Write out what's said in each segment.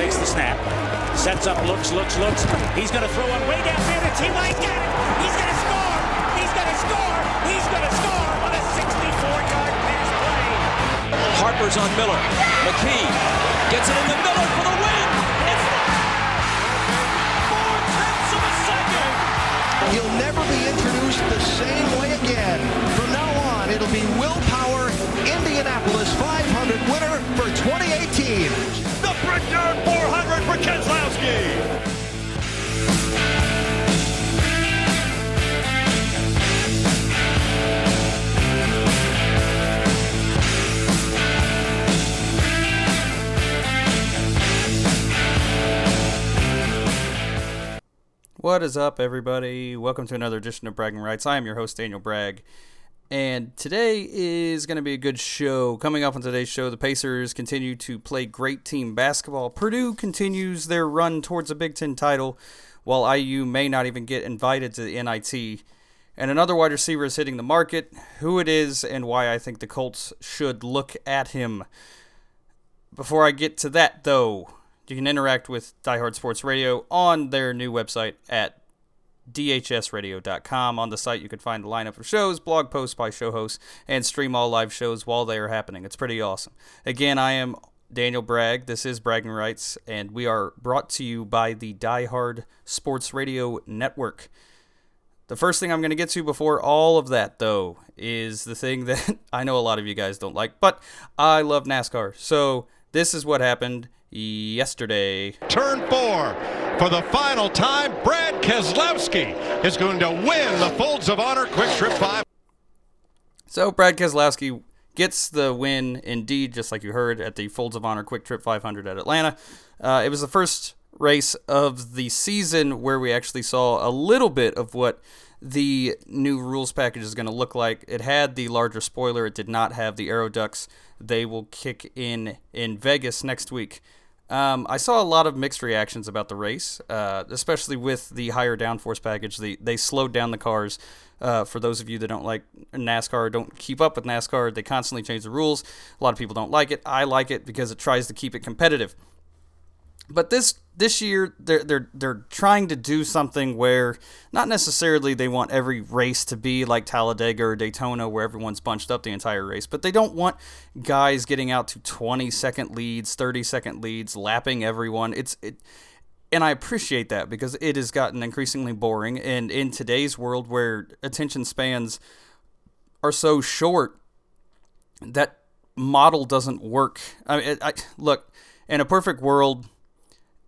takes the snap, sets up, looks, looks, looks. He's going to throw one way downfield. And T.Y.'s got it. He's going to score. He's going to score. He's going to score on a 64-yard pass play. Harper's on Miller. McKee gets it in the Miller for the win. It's four tenths of a second. He'll never be introduced the same way again. From now on, it'll be Will Power, Indianapolis 500 winner for 2018. The Brickyard 400 for. What is up, everybody? Welcome to another edition of Bragging Rights. I am your host, Daniel Bragg. And today is going to be a good show. Coming up on today's show, the Pacers continue to play great team basketball. Purdue continues their run towards a Big Ten title, while IU may not even get invited to the NIT. And another wide receiver is hitting the market. Who it is and why I think the Colts should look at him. Before I get to that, though, you can interact with Die Hard Sports Radio on their new website at dhsradio.com. On the site, you can find the lineup of shows, blog posts by show hosts, and stream all live shows while they are happening. It's pretty awesome. Again, I am Daniel Bragg. This is Bragging Rights, and we are brought to you by the Die Hard Sports Radio Network. The first thing I'm going to get to before all of that, though, is the thing that I know a lot of you guys don't like, but I love NASCAR. So, this is what happened yesterday. Turn four. For the final time, Brad Keselowski is going to win the Folds of Honor QuikTrip 5. So Brad Keselowski gets the win, indeed, just like you heard at the Folds of Honor QuikTrip 500 at Atlanta. Uh, it was the first race of the season where we actually saw a little bit of what the new rules package is going to look like. It had the larger spoiler. It did not have the aero ducts. They will kick in in Vegas next week. Um, I saw a lot of mixed reactions about the race, uh, especially with the higher downforce package. The, they slowed down the cars. Uh, for those of you that don't like NASCAR, don't keep up with NASCAR, they constantly change the rules. A lot of people don't like it. I like it because it tries to keep it competitive. But this this year they're they're they're trying to do something where not necessarily they want every race to be like Talladega or Daytona where everyone's bunched up the entire race, but they don't want guys getting out to 20 second leads, 30 second leads, lapping everyone. It's it and I appreciate that because it has gotten increasingly boring and in today's world where attention spans are so short that model doesn't work. I mean, I, look, in a perfect world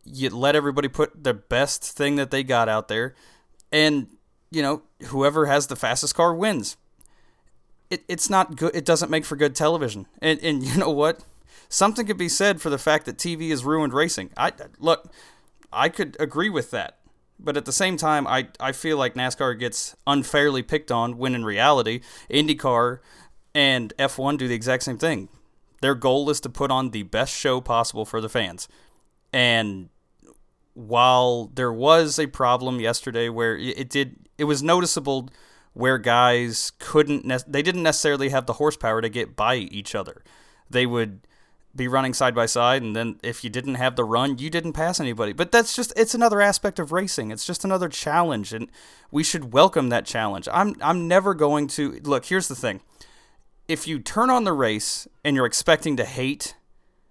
you let everybody put the best thing that they got out there, and you know whoever has the fastest car wins. It, it's not good. It doesn't make for good television. And and you know what? Something could be said for the fact that TV has ruined racing. I look, I could agree with that. But at the same time, I, I feel like NASCAR gets unfairly picked on when in reality, IndyCar and F1 do the exact same thing. Their goal is to put on the best show possible for the fans. And while there was a problem yesterday where it did, it was noticeable where guys couldn't, they didn't necessarily have the horsepower to get by each other. They would be running side by side, and then if you didn't have the run, you didn't pass anybody. But that's just, it's another aspect of racing. It's just another challenge, and we should welcome that challenge. I'm, I'm never going to, look, here's the thing. If you turn on the race and you're expecting to hate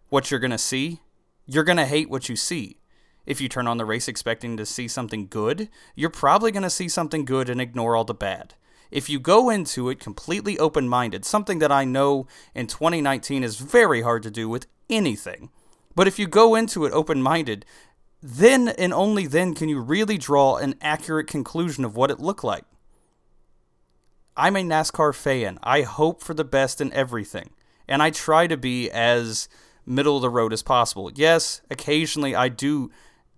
what you're going to see, you're going to hate what you see. If you turn on the race expecting to see something good, you're probably going to see something good and ignore all the bad. If you go into it completely open minded, something that I know in 2019 is very hard to do with anything, but if you go into it open minded, then and only then can you really draw an accurate conclusion of what it looked like. I'm a NASCAR fan. I hope for the best in everything, and I try to be as middle of the road as possible. Yes, occasionally I do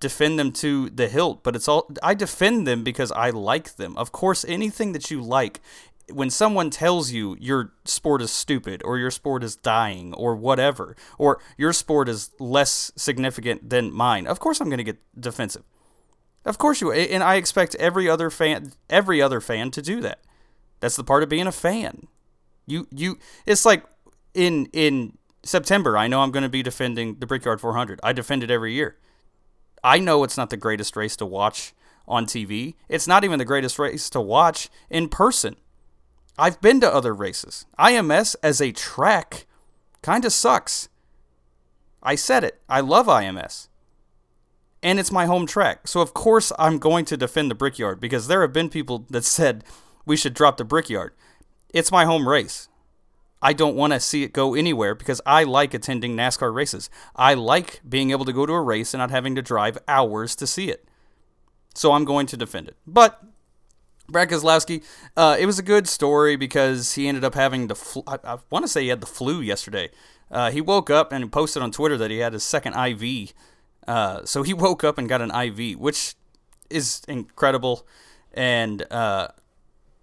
defend them to the hilt, but it's all I defend them because I like them. Of course, anything that you like, when someone tells you your sport is stupid or your sport is dying or whatever, or your sport is less significant than mine, of course I'm going to get defensive. Of course you and I expect every other fan every other fan to do that. That's the part of being a fan. You you it's like in in September, I know I'm going to be defending the Brickyard 400. I defend it every year. I know it's not the greatest race to watch on TV. It's not even the greatest race to watch in person. I've been to other races. IMS as a track kind of sucks. I said it. I love IMS. And it's my home track. So, of course, I'm going to defend the Brickyard because there have been people that said we should drop the Brickyard. It's my home race. I don't want to see it go anywhere because I like attending NASCAR races. I like being able to go to a race and not having to drive hours to see it. So I'm going to defend it. But Brad Keselowski, uh, it was a good story because he ended up having the. Fl- I, I want to say he had the flu yesterday. Uh, he woke up and posted on Twitter that he had his second IV. Uh, so he woke up and got an IV, which is incredible. And uh,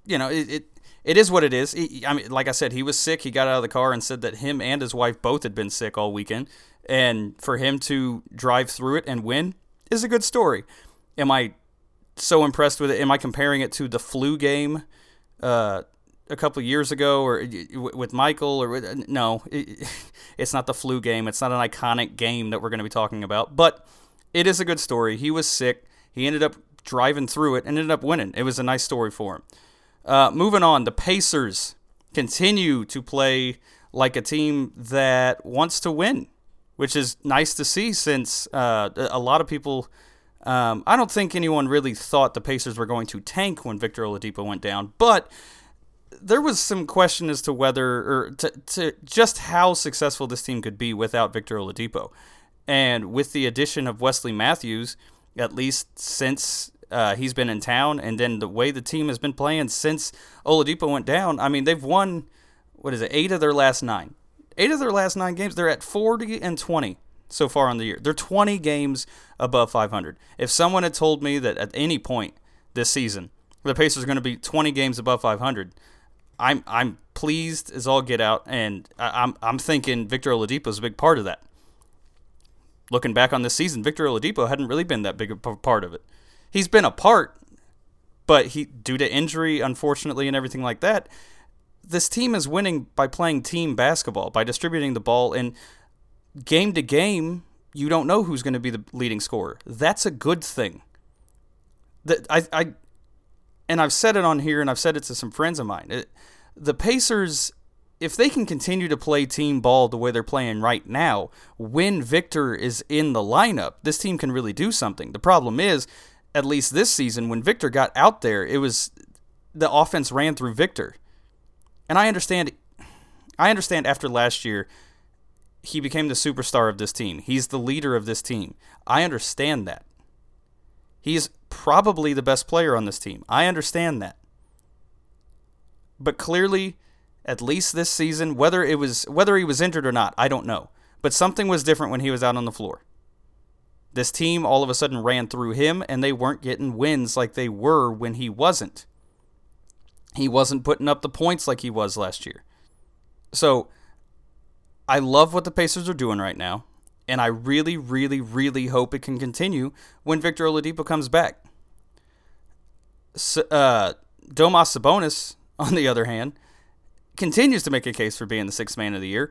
you know, it, it it is what it is. He, I mean, like I said, he was sick. He got out of the car and said that him and his wife both had been sick all weekend, and for him to drive through it and win is a good story. Am I so impressed with it? Am I comparing it to the flu game uh, a couple years ago, or with Michael, or no? It, it's not the flu game. It's not an iconic game that we're going to be talking about, but it is a good story. He was sick. He ended up driving through it and ended up winning. It was a nice story for him. Uh, moving on, the Pacers continue to play like a team that wants to win, which is nice to see since uh, a lot of people. Um, I don't think anyone really thought the Pacers were going to tank when Victor Oladipo went down, but there was some question as to whether or to, to just how successful this team could be without Victor Oladipo. And with the addition of Wesley Matthews, at least since uh, he's been in town, and then the way the team has been playing since Oladipo went down. I mean, they've won what is it, eight of their last nine. Eight of their last nine games, they're at 40 and 20 so far on the year. They're 20 games above 500. If someone had told me that at any point this season the Pacers are going to be 20 games above 500, I'm I'm pleased as all get out, and I'm I'm thinking Victor Oladipo is a big part of that. Looking back on this season, Victor Oladipo hadn't really been that big a part of it he's been a part, but he due to injury, unfortunately, and everything like that, this team is winning by playing team basketball, by distributing the ball, and game to game, you don't know who's going to be the leading scorer. That's a good thing. That I, I, and I've said it on here, and I've said it to some friends of mine. It, the Pacers if they can continue to play team ball the way they're playing right now, when Victor is in the lineup, this team can really do something. The problem is at least this season, when Victor got out there, it was the offense ran through Victor. And I understand I understand after last year he became the superstar of this team. He's the leader of this team. I understand that. He's probably the best player on this team. I understand that. But clearly, at least this season, whether it was whether he was injured or not, I don't know. But something was different when he was out on the floor. This team all of a sudden ran through him, and they weren't getting wins like they were when he wasn't. He wasn't putting up the points like he was last year. So, I love what the Pacers are doing right now, and I really, really, really hope it can continue when Victor Oladipo comes back. Uh, Domas Sabonis, on the other hand, continues to make a case for being the sixth man of the year.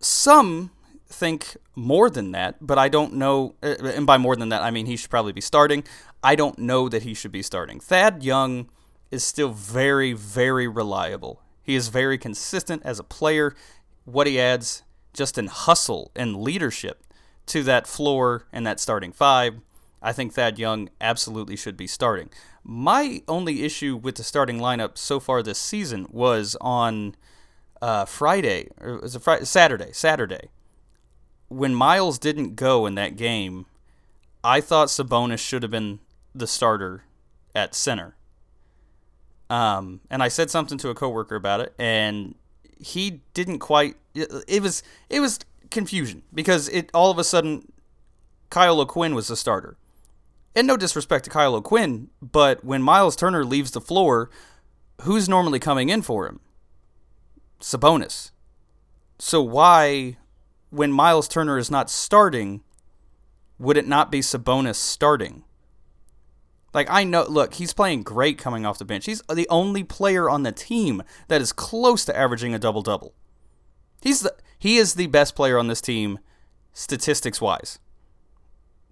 Some think more than that, but I don't know. Uh, and by more than that, I mean he should probably be starting. I don't know that he should be starting. Thad Young is still very, very reliable. He is very consistent as a player. What he adds just in hustle and leadership to that floor and that starting five, I think Thad Young absolutely should be starting. My only issue with the starting lineup so far this season was on uh, Friday, or was it Friday? Saturday, Saturday when Miles didn't go in that game, I thought Sabonis should have been the starter at center. Um, and I said something to a coworker about it, and he didn't quite. It, was it was confusion because it all of a sudden Kyle O'Quinn was the starter. And no disrespect to Kyle O'Quinn, but when Miles Turner leaves the floor, who's normally coming in for him? Sabonis. So why when Miles Turner is not starting, would it not be Sabonis starting? Like I know, look, he's playing great coming off the bench. He's the only player on the team that is close to averaging a double double. He's the He is the best player on this team, statistics wise.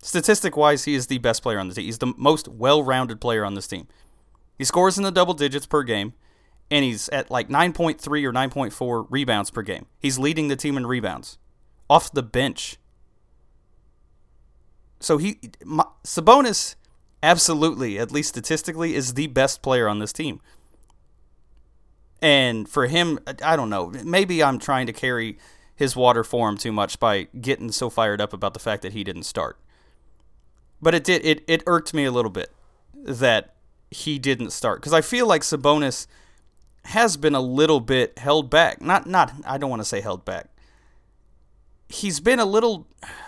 Statistic wise, he is the best player on the team. He's the most well rounded player on this team. He scores in the double digits per game, and he's at like 9.3 or 9.4 rebounds per game. He's leading the team in rebounds off the bench. So he, my, Sabonis, absolutely, at least statistically, is the best player on this team. And for him, I don't know. Maybe I'm trying to carry his water for him too much by getting so fired up about the fact that he didn't start. But it did it, it irked me a little bit that he didn't start because I feel like Sabonis has been a little bit held back. Not not I don't want to say held back. He's been a little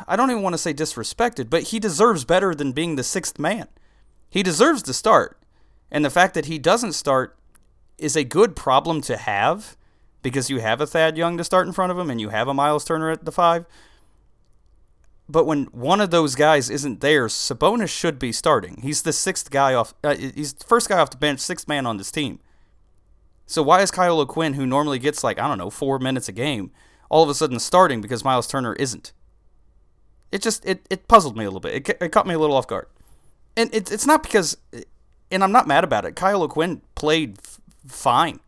I don't even want to say disrespected, but he deserves better than being the sixth man. He deserves to start. And the fact that he doesn't start is a good problem to have because you have a Thad Young to start in front of him and you have a Miles Turner at the five. But when one of those guys isn't there, Sabonis should be starting. He's the sixth guy off. Uh, he's the first guy off the bench, sixth man on this team. So why is Kyle O'Quinn, who normally gets like I don't know four minutes a game, all of a sudden starting because Miles Turner isn't? It just it, it puzzled me a little bit. It, it caught me a little off guard, and it's it's not because, and I'm not mad about it. Kyle O'Quinn played f- fine.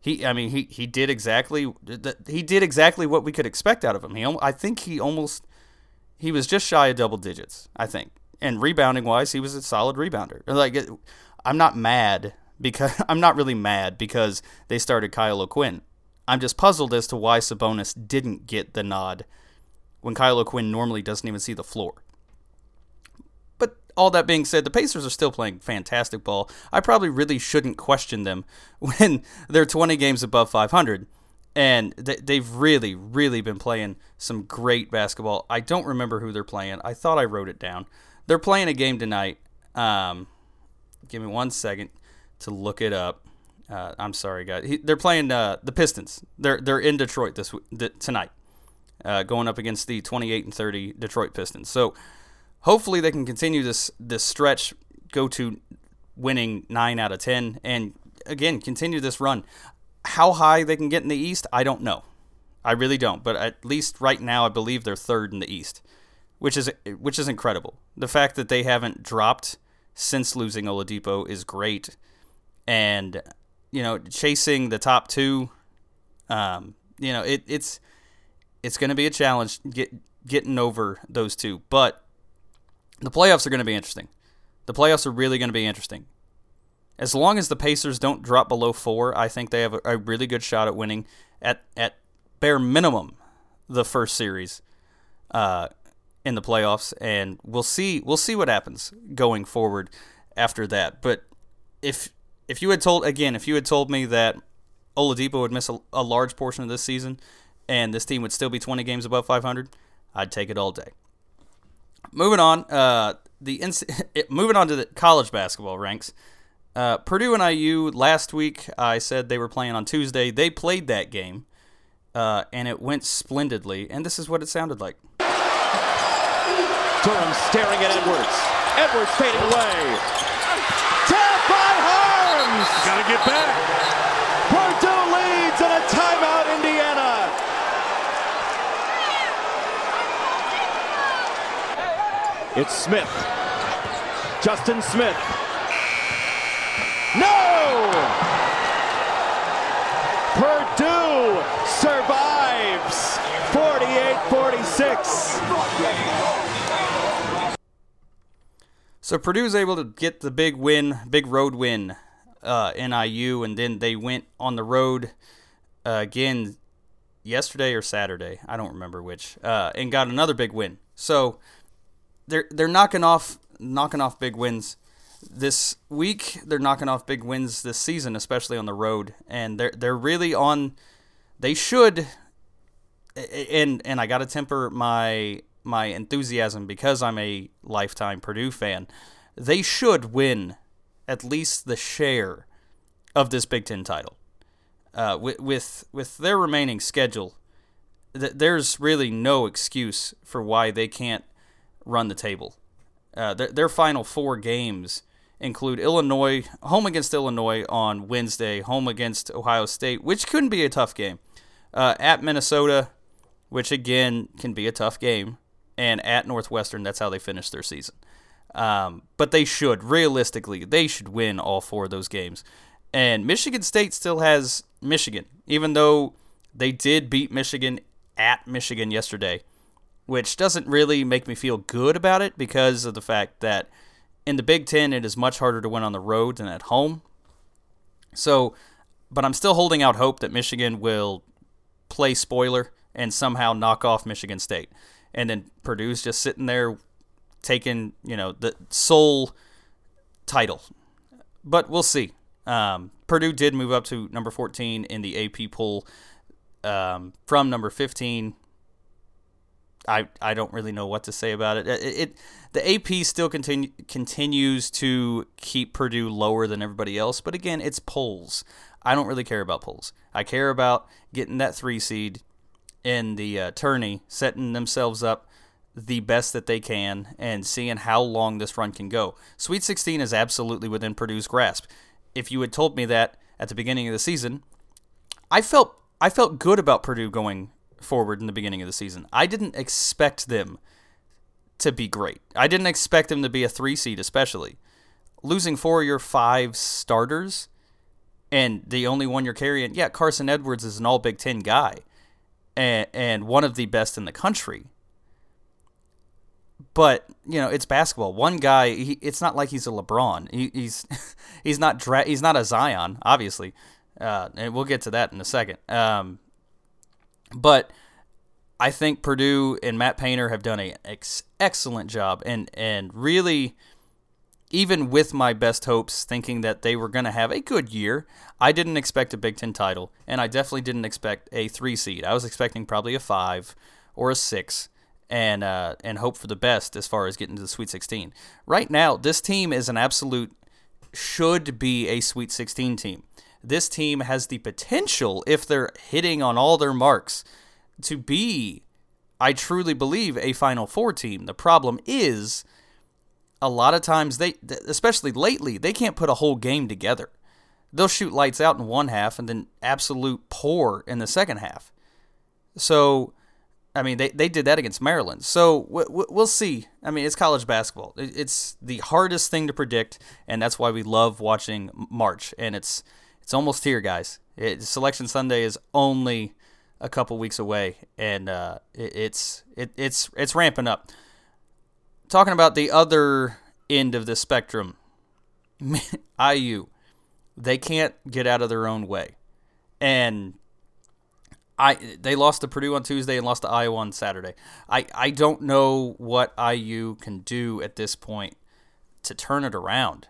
He, I mean, he, he did exactly he did exactly what we could expect out of him. He, I think he almost he was just shy of double digits. I think, and rebounding wise, he was a solid rebounder. Like, I'm not mad because I'm not really mad because they started Kyle O'Quinn. I'm just puzzled as to why Sabonis didn't get the nod when Kyle O'Quinn normally doesn't even see the floor But all that being said, the Pacers are still playing fantastic ball. I probably really shouldn't question them when they're 20 games above 500. And they've really, really been playing some great basketball. I don't remember who they're playing. I thought I wrote it down. They're playing a game tonight. Um, give me one second to look it up. Uh, I'm sorry, guys. they're playing uh, the Pistons. They're they're in Detroit this tonight, uh, going up against the 28 and 30 Detroit Pistons. So hopefully they can continue this this stretch, go to winning nine out of ten, and again continue this run. How high they can get in the East, I don't know. I really don't. But at least right now, I believe they're third in the East, which is which is incredible. The fact that they haven't dropped since losing Oladipo is great, and you know chasing the top two, um, you know it, it's it's going to be a challenge get getting over those two, but the playoffs are going to be interesting. The playoffs are really going to be interesting. As long as the Pacers don't drop below four, I think they have a, a really good shot at winning at at bare minimum the first series uh, in the playoffs, and we'll see we'll see what happens going forward after that. But if if you had told again, if you had told me that Oladipo would miss a, a large portion of this season and this team would still be 20 games above 500, I'd take it all day. Moving on, uh, the moving on to the college basketball ranks. Uh, Purdue and IU last week, I said they were playing on Tuesday. They played that game, uh, and it went splendidly. And this is what it sounded like. Durham staring at Edwards. Edwards fading away. Tap. Got to get back. Purdue leads and a timeout, Indiana. It's Smith. Justin Smith. No! Purdue survives 48-46. So Purdue's able to get the big win, big road win uh, NIU, and then they went on the road uh, again yesterday or Saturday. I don't remember which, uh, and got another big win. So they're they're knocking off knocking off big wins this week. They're knocking off big wins this season, especially on the road, and they're they're really on. They should, and and I got to temper my my enthusiasm because I'm a lifetime Purdue fan. They should win at least the share of this Big Ten title. Uh, with, with with their remaining schedule, th- there's really no excuse for why they can't run the table. Uh, their, their final four games include Illinois, home against Illinois on Wednesday, home against Ohio State, which couldn't be a tough game, uh, at Minnesota, which again can be a tough game, and at Northwestern, that's how they finish their season. Um, but they should, realistically, they should win all four of those games. And Michigan State still has Michigan, even though they did beat Michigan at Michigan yesterday, which doesn't really make me feel good about it because of the fact that in the Big Ten, it is much harder to win on the road than at home. So, but I'm still holding out hope that Michigan will play spoiler and somehow knock off Michigan State. And then Purdue's just sitting there taking, you know, the sole title. But we'll see. Um, Purdue did move up to number 14 in the AP poll um, from number 15. I, I don't really know what to say about it. It, it the AP still continue, continues to keep Purdue lower than everybody else, but again, it's polls. I don't really care about polls. I care about getting that three seed in the uh, tourney, setting themselves up the best that they can, and seeing how long this run can go. Sweet 16 is absolutely within Purdue's grasp. If you had told me that at the beginning of the season, I felt I felt good about Purdue going forward in the beginning of the season. I didn't expect them to be great. I didn't expect them to be a three seed, especially losing four of your five starters, and the only one you're carrying. Yeah, Carson Edwards is an All Big Ten guy, and and one of the best in the country. But you know, it's basketball. One guy, he, it's not like he's a LeBron. He, he's he's not dra- he's not a Zion, obviously, uh, and we'll get to that in a second. Um, but I think Purdue and Matt Painter have done an ex- excellent job, and and really, even with my best hopes, thinking that they were going to have a good year, I didn't expect a Big Ten title, and I definitely didn't expect a three seed. I was expecting probably a five or a six, and uh, and hope for the best as far as getting to the Sweet 16. Right now, this team is an absolute should be a Sweet 16 team. This team has the potential, if they're hitting on all their marks to be, I truly believe, a Final Four team. The problem is, a lot of times they, especially lately, they can't put a whole game together. They'll shoot lights out in one half and then absolute poor in the second half. So, I mean, they, they did that against Maryland. So we'll see. I mean, it's college basketball. It's the hardest thing to predict, and that's why we love watching March. And it's it's almost here, guys. It, Selection Sunday is only a couple weeks away, and uh, it, it's it, it's it's ramping up. Talking about the other end of the spectrum, IU, they can't get out of their own way, and I they lost to Purdue on Tuesday and lost to Iowa on Saturday. I I don't know what IU can do at this point to turn it around.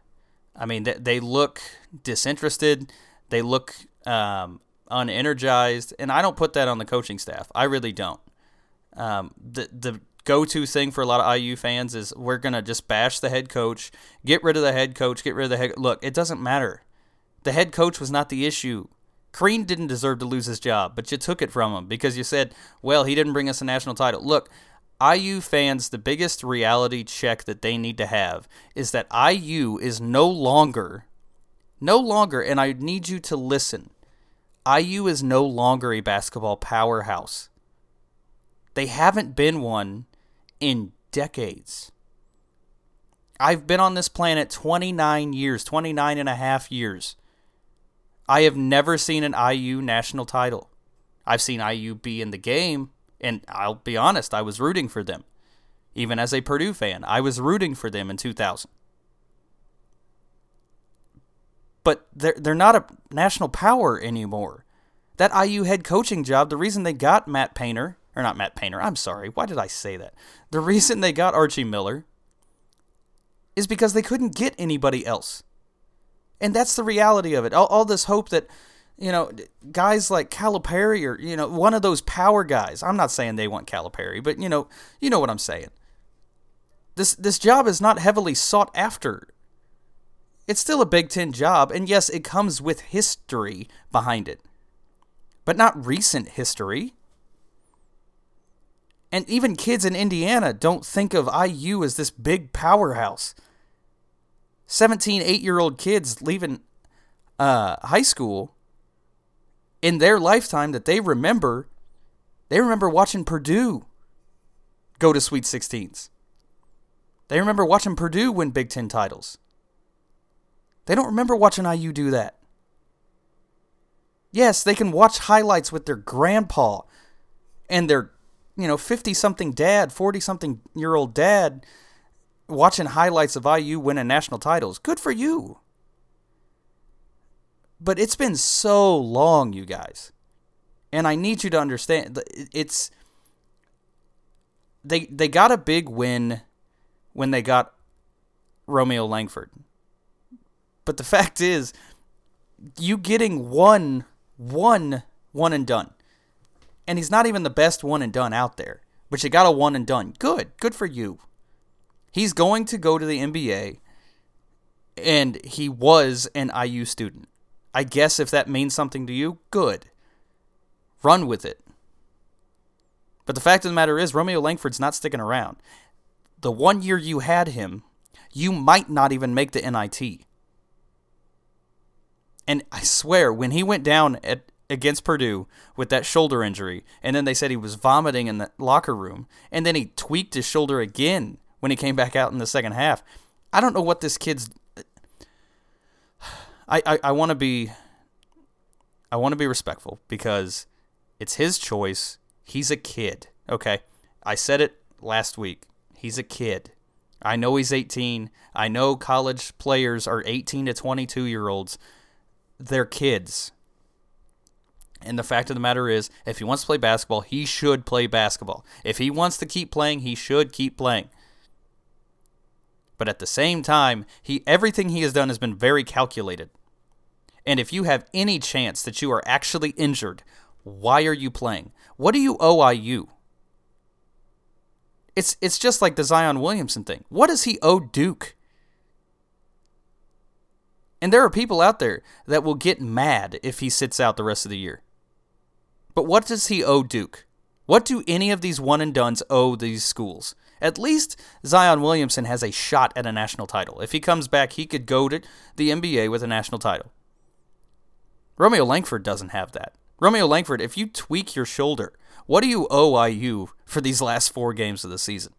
I mean, they, they look disinterested. They look um, unenergized, and I don't put that on the coaching staff. I really don't. Um, the the go to thing for a lot of IU fans is we're gonna just bash the head coach, get rid of the head coach, get rid of the head. Look, it doesn't matter. The head coach was not the issue. Crean didn't deserve to lose his job, but you took it from him because you said, well, he didn't bring us a national title. Look, IU fans, the biggest reality check that they need to have is that IU is no longer, no longer, and I need you to listen. IU is no longer a basketball powerhouse. They haven't been one in decades. I've been on this planet 29 years, 29 and a half years. I have never seen an IU national title. I've seen IU be in the game, and I'll be honest, I was rooting for them. Even as a Purdue fan, I was rooting for them in 2000. But they're, they're not a national power anymore. That IU head coaching job, the reason they got Matt Painter, or not Matt Painter, I'm sorry, why did I say that? The reason they got Archie Miller is because they couldn't get anybody else. And that's the reality of it. All, all this hope that, you know, guys like Calipari or, you know, one of those power guys. I'm not saying they want Calipari, but, you know, you know what I'm saying. This, this job is not heavily sought after. It's still a Big Ten job, and yes, it comes with history behind it, but not recent history. And even kids in Indiana don't think of IU as this big powerhouse. 17, 8 year old kids leaving uh, high school in their lifetime that they remember They remember watching Purdue go to Sweet 16s. They remember watching Purdue win Big Ten titles. They don't remember watching IU do that. Yes, they can watch highlights with their grandpa and their, you know, 50 something dad, 40 something year old dad watching highlights of IU winning national titles. Good for you. But it's been so long, you guys. And I need you to understand it's they they got a big win when they got Romeo Langford. But the fact is you getting one one one and done. And he's not even the best one and done out there. But you got a one and done. Good. Good for you. He's going to go to the NBA and he was an IU student. I guess if that means something to you, good. Run with it. But the fact of the matter is, Romeo Langford's not sticking around. The one year you had him, you might not even make the NIT. And I swear, when he went down at against Purdue with that shoulder injury, and then they said he was vomiting in the locker room, and then he tweaked his shoulder again when he came back out in the second half. I don't know what this kid's. I I, I want to be. I want to be respectful because it's his choice. He's a kid. Okay, I said it last week. He's a kid. I know he's 18. I know college players are 18 to 22 year olds they're kids. And the fact of the matter is, if he wants to play basketball, he should play basketball. If he wants to keep playing, he should keep playing. But at the same time, he everything he has done has been very calculated. And if you have any chance that you are actually injured, why are you playing? What do you owe IU? It's it's just like the Zion Williamson thing. What does he owe Duke? And there are people out there that will get mad if he sits out the rest of the year. But what does he owe Duke? What do any of these one and dones owe these schools? At least Zion Williamson has a shot at a national title. If he comes back, he could go to the NBA with a national title. Romeo Langford doesn't have that. Romeo Langford, if you tweak your shoulder, what do you owe IU for these last four games of the season?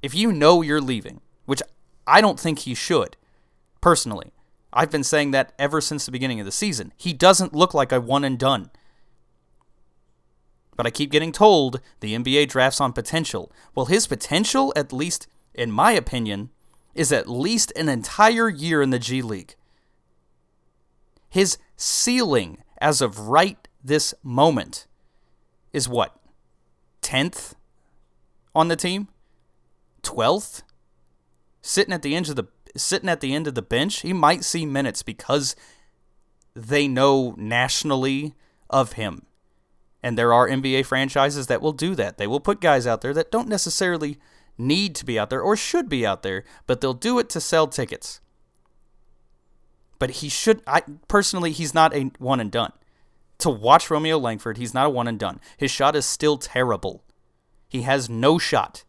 If you know you're leaving, which I don't think he should, personally. I've been saying that ever since the beginning of the season. He doesn't look like a one and done. But I keep getting told the NBA drafts on potential. Well, his potential, at least in my opinion, is at least an entire year in the G League. His ceiling as of right this moment is what? 10th on the team? 12th? Sitting at the edge of the sitting at the end of the bench, he might see minutes because they know nationally of him. And there are NBA franchises that will do that. They will put guys out there that don't necessarily need to be out there or should be out there, but they'll do it to sell tickets. But he should I personally he's not a one and done. To watch Romeo Langford, he's not a one and done. His shot is still terrible. He has no shot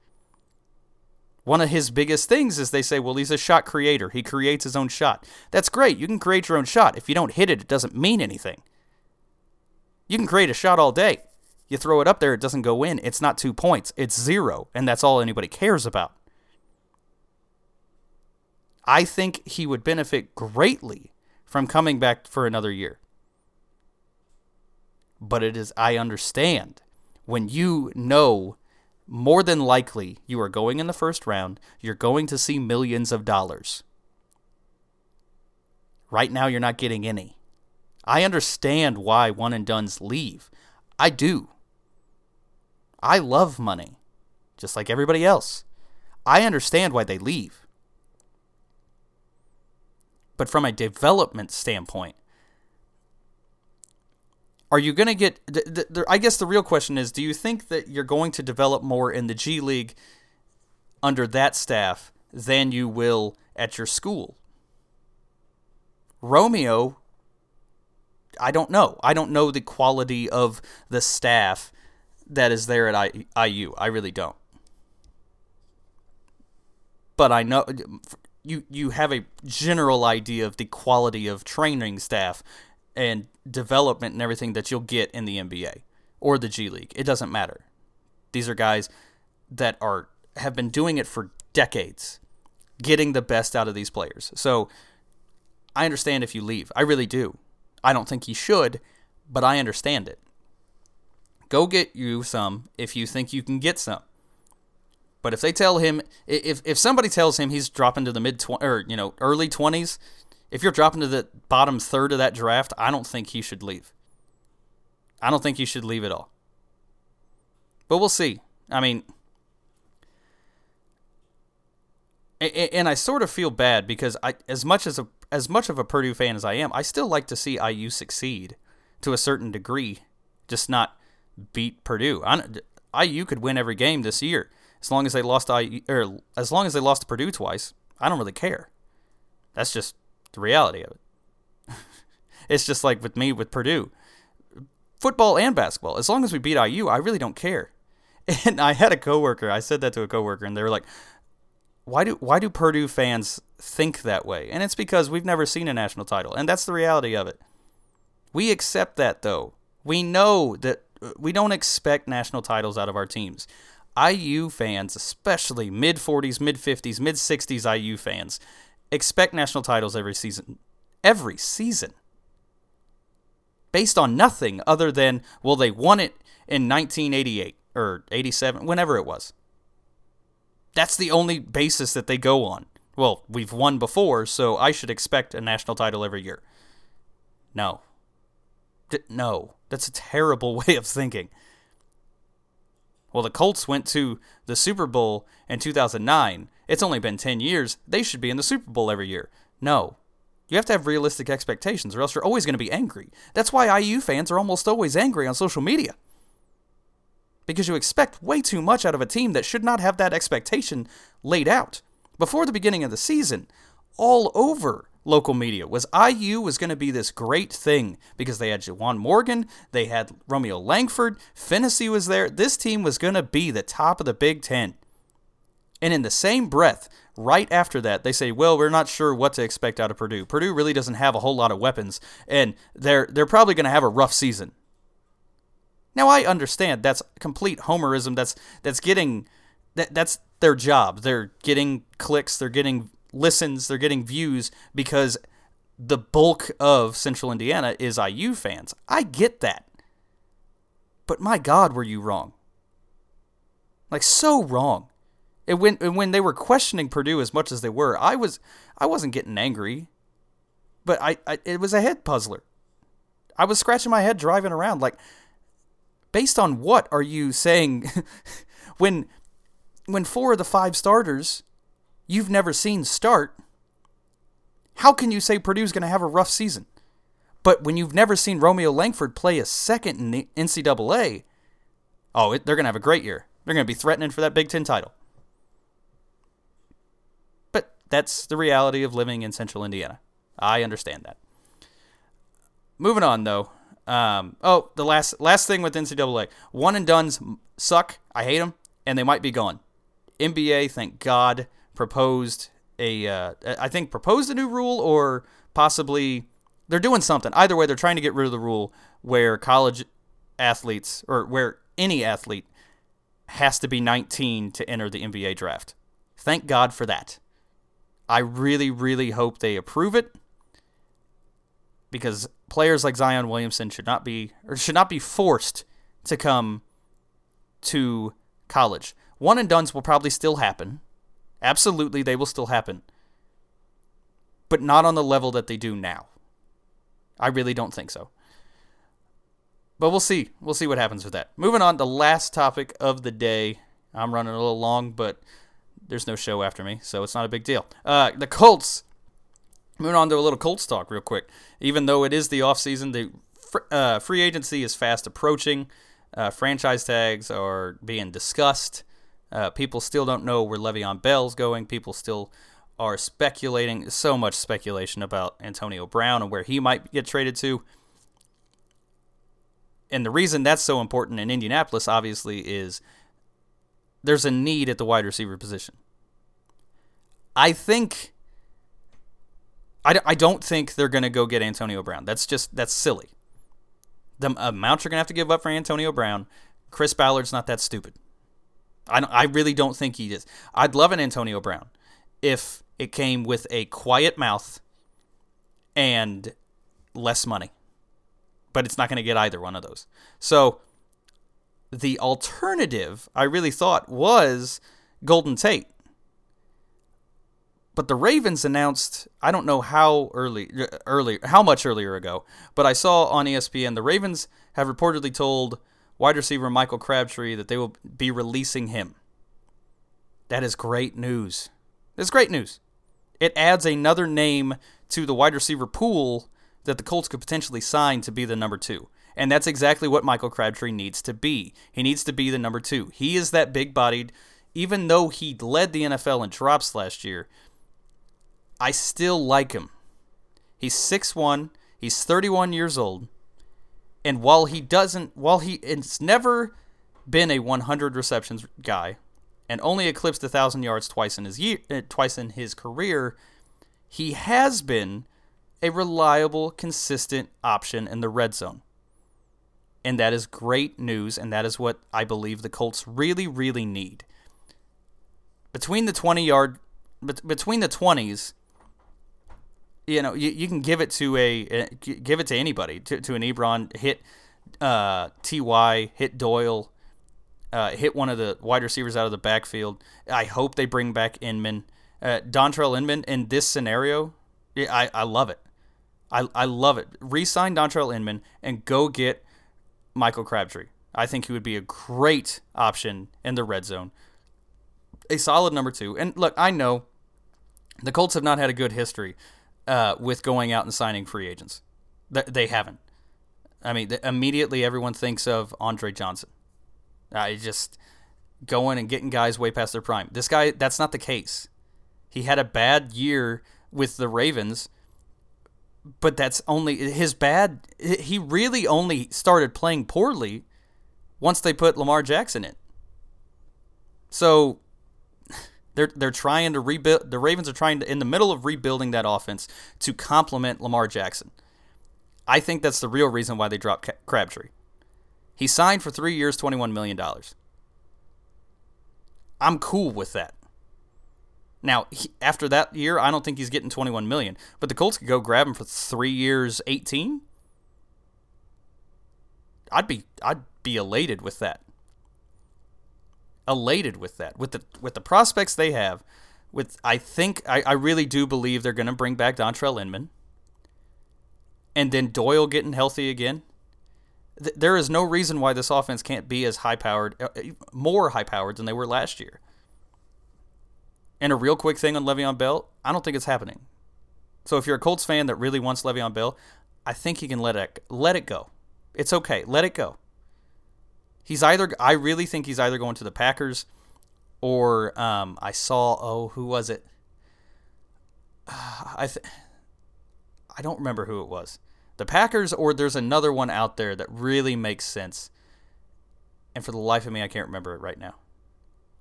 one of his biggest things is they say, well, he's a shot creator. He creates his own shot. That's great. You can create your own shot. If you don't hit it, it doesn't mean anything. You can create a shot all day. You throw it up there, it doesn't go in. It's not two points, it's zero. And that's all anybody cares about. I think he would benefit greatly from coming back for another year. But it is, I understand when you know more than likely you are going in the first round. You're going to see millions of dollars. Right now, you're not getting any. I understand why one and dones leave. I do. I love money, just like everybody else. I understand why they leave. But from a development standpoint, are you going to get? I guess the real question is: Do you think that you're going to develop more in the G League under that staff than you will at your school? Romeo, I don't know. I don't know the quality of the staff that is there at IU. I really don't. But I know you you have a general idea of the quality of training staff and development and everything that you'll get in the NBA. or the G League. It doesn't matter. These are guys that are have been doing it for decades, getting the best out of these players. So I understand if you leave. I really do. I don't think he should, but I understand it. Go get you some if you think you can get some. But if they tell him, if if somebody tells him he's dropping to the mid tw- or you know early twenties, if you're dropping to the bottom third of that draft, I don't think he should leave. I don't think he should leave at all. But we'll see. I mean, and I sort of feel bad because I, as much as a as much of a Purdue fan as I am, I still like to see IU succeed to a certain degree, just not beat Purdue. I, IU could win every game this year as long as they lost IU, or as long as they lost to Purdue twice. I don't really care. That's just the reality of it. it's just like with me with Purdue, football and basketball. As long as we beat IU, I really don't care. And I had a coworker. I said that to a coworker, and they were like, "Why do why do Purdue fans think that way?" And it's because we've never seen a national title, and that's the reality of it. We accept that though. We know that uh, we don't expect national titles out of our teams. IU fans, especially mid 40s, mid 50s, mid 60s IU fans, expect national titles every season. Every season. Based on nothing other than, well, they won it in 1988 or 87, whenever it was. That's the only basis that they go on. Well, we've won before, so I should expect a national title every year. No. D- no. That's a terrible way of thinking. Well, the Colts went to the Super Bowl in 2009. It's only been 10 years. They should be in the Super Bowl every year. No. You have to have realistic expectations, or else you're always going to be angry. That's why IU fans are almost always angry on social media. Because you expect way too much out of a team that should not have that expectation laid out. Before the beginning of the season, all over local media was IU was going to be this great thing because they had Juwan Morgan, they had Romeo Langford, Phinisee was there. This team was going to be the top of the Big Ten. And in the same breath, right after that, they say, "Well, we're not sure what to expect out of Purdue. Purdue really doesn't have a whole lot of weapons, and they're they're probably going to have a rough season." Now I understand that's complete homerism. That's that's getting that that's their job. They're getting clicks. They're getting listens, they're getting views because the bulk of Central Indiana is IU fans. I get that. But my God, were you wrong? Like so wrong. And when and when they were questioning Purdue as much as they were, I was I wasn't getting angry, but I, I it was a head puzzler. I was scratching my head driving around like, based on what are you saying? when when four of the five starters you've never seen start, how can you say Purdue's going to have a rough season? But when you've never seen Romeo Langford play a second in the NCAA, oh, it, they're going to have a great year. They're going to be threatening for that Big Ten title. But that's the reality of living in central Indiana. I understand that. Moving on, though. Um, oh, the last last thing with NCAA, one and dones suck. I hate them, and they might be gone. NBA, thank God, proposed a, uh, I think proposed a new rule or possibly they're doing something. Either way, they're trying to get rid of the rule where college athletes or where any athlete has to be 19 to enter the NBA draft. Thank God for that. I really, really hope they approve it because players like Zion Williamson should not be or should not be forced to come to college. One and dones will probably still happen Absolutely, they will still happen. But not on the level that they do now. I really don't think so. But we'll see. We'll see what happens with that. Moving on, to the last topic of the day. I'm running a little long, but there's no show after me, so it's not a big deal. Uh, the Colts. Moving on to a little Colts talk real quick. Even though it is the offseason, the fr- uh, free agency is fast approaching. Uh, franchise tags are being discussed. Uh, people still don't know where Le'Veon Bell's going. People still are speculating. So much speculation about Antonio Brown and where he might get traded to. And the reason that's so important in Indianapolis, obviously, is there's a need at the wide receiver position. I think. I, I don't think they're going to go get Antonio Brown. That's just, that's silly. the amount uh, you're gonna have to give up for Antonio Brown, Chris Ballard's not that stupid. I I really don't think he is. I'd love an Antonio Brown if it came with a quiet mouth and less money. But it's not going to get either one of those. So the alternative I really thought was Golden Tate. But the Ravens announced, I don't know how early early how much earlier ago, but I saw on ESPN the Ravens have reportedly told wide receiver Michael Crabtree that they will be releasing him. That is great news. It's great news. It adds another name to the wide receiver pool that the Colts could potentially sign to be the number two. And that's exactly what Michael Crabtree needs to be. He needs to be the number two. He is that big bodied, even though he led the NFL in drops last year, I still like him. He's 6'1, he's 31 years old. And while he doesn't, while he, it's never been a 100 receptions guy, and only eclipsed a thousand yards twice in his year, uh, twice in his career, he has been a reliable, consistent option in the red zone. And that is great news, and that is what I believe the Colts really, really need. Between the 20 yard, between the 20s, you know, you, you can give it to a, give it to anybody, to, to an Ebron, hit uh, Ty, hit Doyle, uh, hit one of the wide receivers out of the backfield. I hope they bring back Inman. Uh, Dontrelle Inman in this scenario, I, I love it. I, I love it. Resign Dontrelle Inman and go get Michael Crabtree. I think he would be a great option in the red zone. A solid number two. And look, I know the Colts have not had a good history uh, with going out and signing free agents. They haven't. I mean, immediately everyone thinks of Andre Johnson. I just going and getting guys way past their prime. This guy, that's not the case. He had a bad year with the Ravens but that's only his bad. He really only started playing poorly once they put Lamar Jackson in. So they're they're trying to rebuild. The Ravens are trying to in the middle of rebuilding that offense to complement Lamar Jackson. I think that's the real reason why they dropped Crabtree. He signed for three years, twenty one million dollars. I'm cool with that. Now, he, after that year, I don't think he's getting 21 million, but the Colts could go grab him for 3 years 18. I'd be I'd be elated with that. Elated with that. With the with the prospects they have, with I think I, I really do believe they're going to bring back Dontrelle Inman. And then Doyle getting healthy again. Th- there is no reason why this offense can't be as high powered, uh, more high powered than they were last year. And a real quick thing on Le'Veon Bell, I don't think it's happening. So if you're a Colts fan that really wants Le'Veon Bell, I think you can let it let it go. It's okay. Let it go. He's either I really think he's either going to the Packers or um, I saw oh who was it? I th- I don't remember who it was. The Packers or there's another one out there that really makes sense. And for the life of me I can't remember it right now.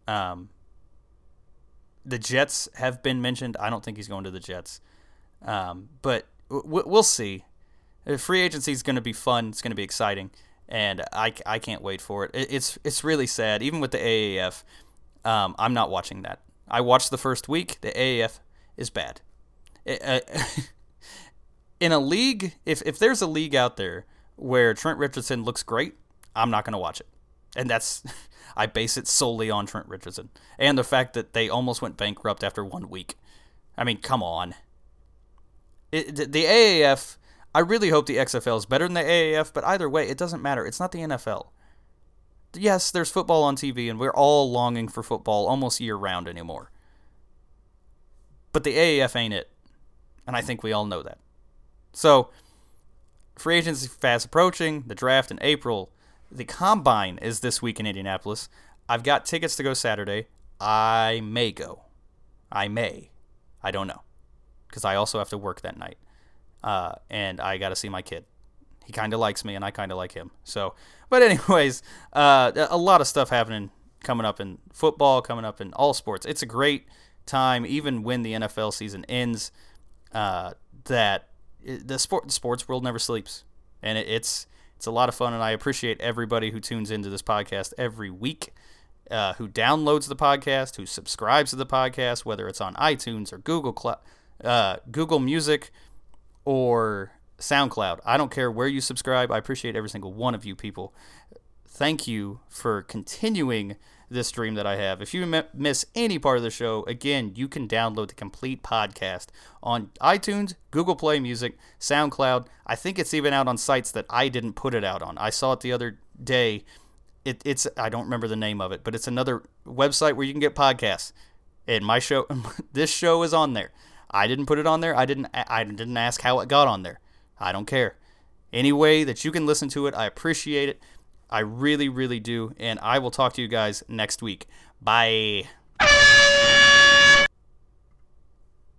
Um, the Jets have been mentioned. I don't think he's going to the Jets, um, but w- we'll see. Free agency is going to be fun. It's going to be exciting, and I, I can't wait for it. It's it's really sad. Even with the AAF, um, I'm not watching that. I watched the first week. The AAF is bad. It, uh, in a league, if if there's a league out there where Trent Richardson looks great, I'm not going to watch it, and that's I base it solely on Trent Richardson and the fact that they almost went bankrupt after one week. I mean, come on. It, the AAF, I really hope the XFL is better than the AAF, but either way, it doesn't matter. It's not the NFL. Yes, there's football on TV, and we're all longing for football almost year round anymore. But the AAF ain't it. And I think we all know that. So, free agency fast approaching, the draft in April. The combine is this week in Indianapolis. I've got tickets to go Saturday. I may go. I may. I don't know. Because I also have to work that night. Uh, and I got to see my kid. He kind of likes me, and I kind of like him. So, but anyways, uh, a lot of stuff happening coming up in football, coming up in all sports. It's a great time, even when the NFL season ends. Uh, that the sport, the sports world never sleeps, and it, it's It's a lot of fun, and I appreciate everybody who tunes into this podcast every week, uh, who downloads the podcast, who subscribes to the podcast, whether it's on iTunes or Google Cl- uh, Google Music or SoundCloud. I don't care where you subscribe. I appreciate every single one of you people. Thank you for continuing this stream that I have. If you miss any part of the show, again, you can download the complete podcast on iTunes, Google Play Music, SoundCloud. I think it's even out on sites that I didn't put it out on. I saw it the other day. It, it's I don't remember the name of it, but it's another website where you can get podcasts. And my show, this show is on there. I didn't put it on there. I didn't. I didn't ask how it got on there. I don't care. Any way that you can listen to it, I appreciate it. I really, really do. And I will talk to you guys next week. Bye.